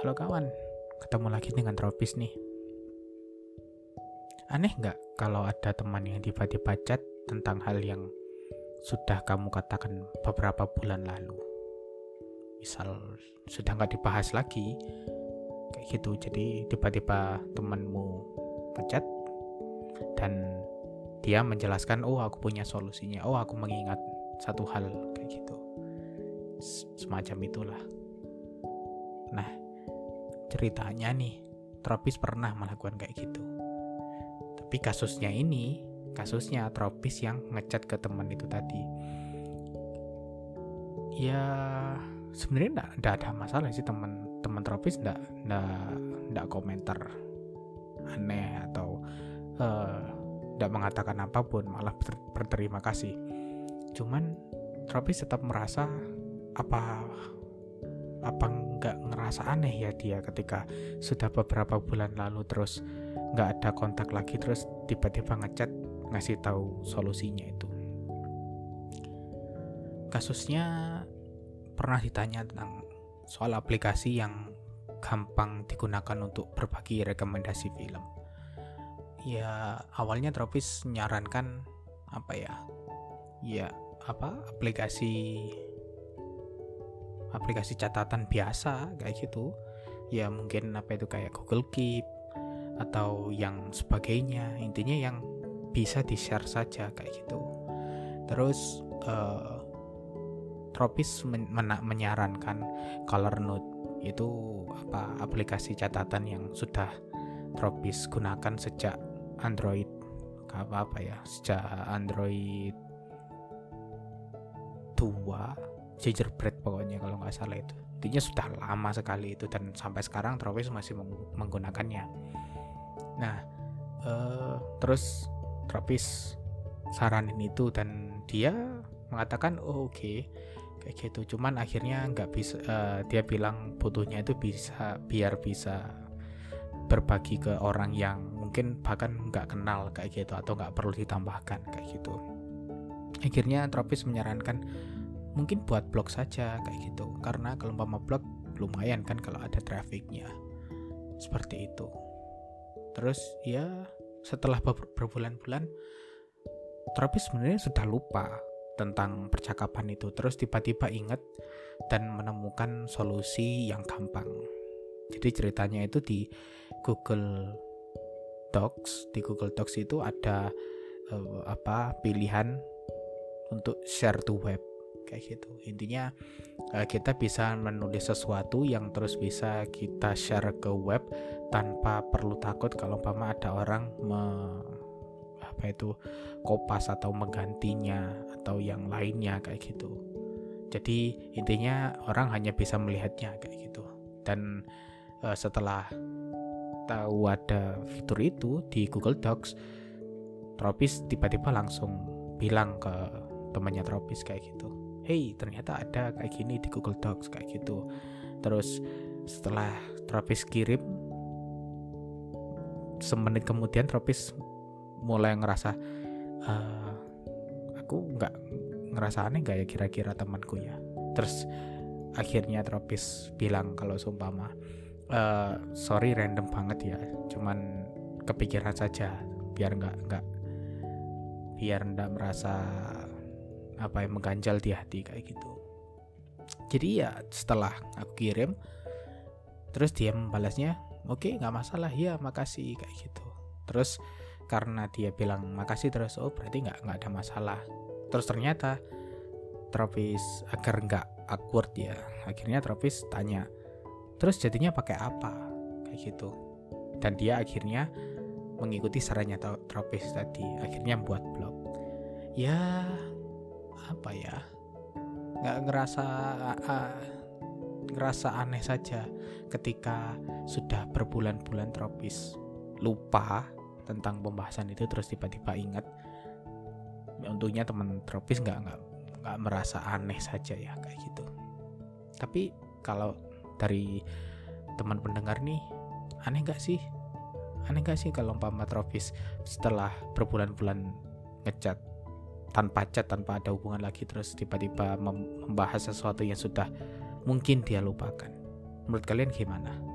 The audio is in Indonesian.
Halo kawan, ketemu lagi dengan Tropis nih. Aneh nggak kalau ada teman yang tiba-tiba chat tentang hal yang sudah kamu katakan beberapa bulan lalu? Misal sudah nggak dibahas lagi, kayak gitu. Jadi tiba-tiba temanmu ngechat dan dia menjelaskan, oh aku punya solusinya, oh aku mengingat satu hal kayak gitu, semacam itulah. Nah, ceritanya nih Tropis pernah melakukan kayak gitu. Tapi kasusnya ini kasusnya Tropis yang ngechat ke teman itu tadi. Ya sebenarnya enggak ada masalah sih teman teman Tropis enggak enggak enggak komentar aneh atau enggak uh, mengatakan apa pun malah ber berterima kasih. Cuman Tropis tetap merasa apa apa nggak ngerasa aneh ya dia ketika sudah beberapa bulan lalu terus nggak ada kontak lagi terus tiba-tiba ngechat ngasih tahu solusinya itu? Kasusnya pernah ditanya tentang soal aplikasi yang gampang digunakan untuk berbagi rekomendasi film. Ya awalnya Tropis menyarankan apa ya? Ya apa? Aplikasi aplikasi catatan biasa kayak gitu. Ya mungkin apa itu kayak Google Keep atau yang sebagainya. Intinya yang bisa di share saja kayak gitu. Terus uh, Tropis men men menyarankan Color Note itu apa aplikasi catatan yang sudah Tropis gunakan sejak Android apa apa ya sejak Android 2 gingerbread pokoknya kalau nggak salah itu. Intinya sudah lama sekali itu dan sampai sekarang Tropis masih menggunakannya. Nah uh, terus Tropis saranin itu dan dia mengatakan oh, oke okay. kayak gitu. Cuman akhirnya nggak bisa uh, dia bilang butuhnya itu bisa biar bisa berbagi ke orang yang mungkin bahkan nggak kenal kayak gitu atau nggak perlu ditambahkan kayak gitu. Akhirnya Tropis menyarankan mungkin buat blog saja kayak gitu. Karena kalau umpama blog lumayan kan kalau ada trafficnya. Seperti itu. Terus ya setelah berbulan-bulan Tropis sebenarnya sudah lupa tentang percakapan itu. Terus tiba-tiba ingat dan menemukan solusi yang gampang. Jadi ceritanya itu di Google Docs. Di Google Docs itu ada uh, apa pilihan untuk share to web kayak gitu. Intinya uh, kita bisa menulis sesuatu yang terus bisa kita share ke web tanpa perlu takut kalau umpama ada orang me, apa itu kopas atau menggantinya atau yang lainnya kayak gitu. Jadi intinya orang hanya bisa melihatnya kayak gitu. Dan uh, setelah tahu ada fitur itu di Google Docs Tropis tiba-tiba langsung bilang ke temannya Tropis kayak gitu hey ternyata ada kayak gini di Google Docs kayak gitu. Terus setelah Tropis kirim semenit kemudian Tropis mulai ngerasa uh, aku nggak ngerasa aneh gak ya kira-kira temanku ya? Terus akhirnya Tropis bilang kalau sumpama uh, sorry random banget ya cuman kepikiran saja biar nggak nggak biar nggak merasa apa yang mengganjal di hati kayak gitu. Jadi ya setelah aku kirim terus dia membalasnya oke okay, nggak masalah ya makasih kayak gitu. Terus karena dia bilang makasih terus oh berarti nggak nggak ada masalah. Terus ternyata Tropis agar nggak awkward ya akhirnya Tropis tanya terus jadinya pakai apa? Kayak gitu. Dan dia akhirnya mengikuti sarannya Tropis tadi akhirnya buat blog. Ya apa ya nggak ngerasa uh, ngerasa aneh saja ketika sudah berbulan-bulan tropis. Lupa tentang pembahasan itu terus tiba-tiba ingat. Untungnya teman tropis nggak nggak nggak merasa aneh saja ya kayak gitu. Tapi kalau dari teman pendengar nih aneh nggak sih? Aneh nggak sih kalau umpama tropis setelah berbulan-bulan ngecat tanpa chat tanpa ada hubungan lagi terus tiba-tiba membahas sesuatu yang sudah mungkin dia lupakan. Menurut kalian gimana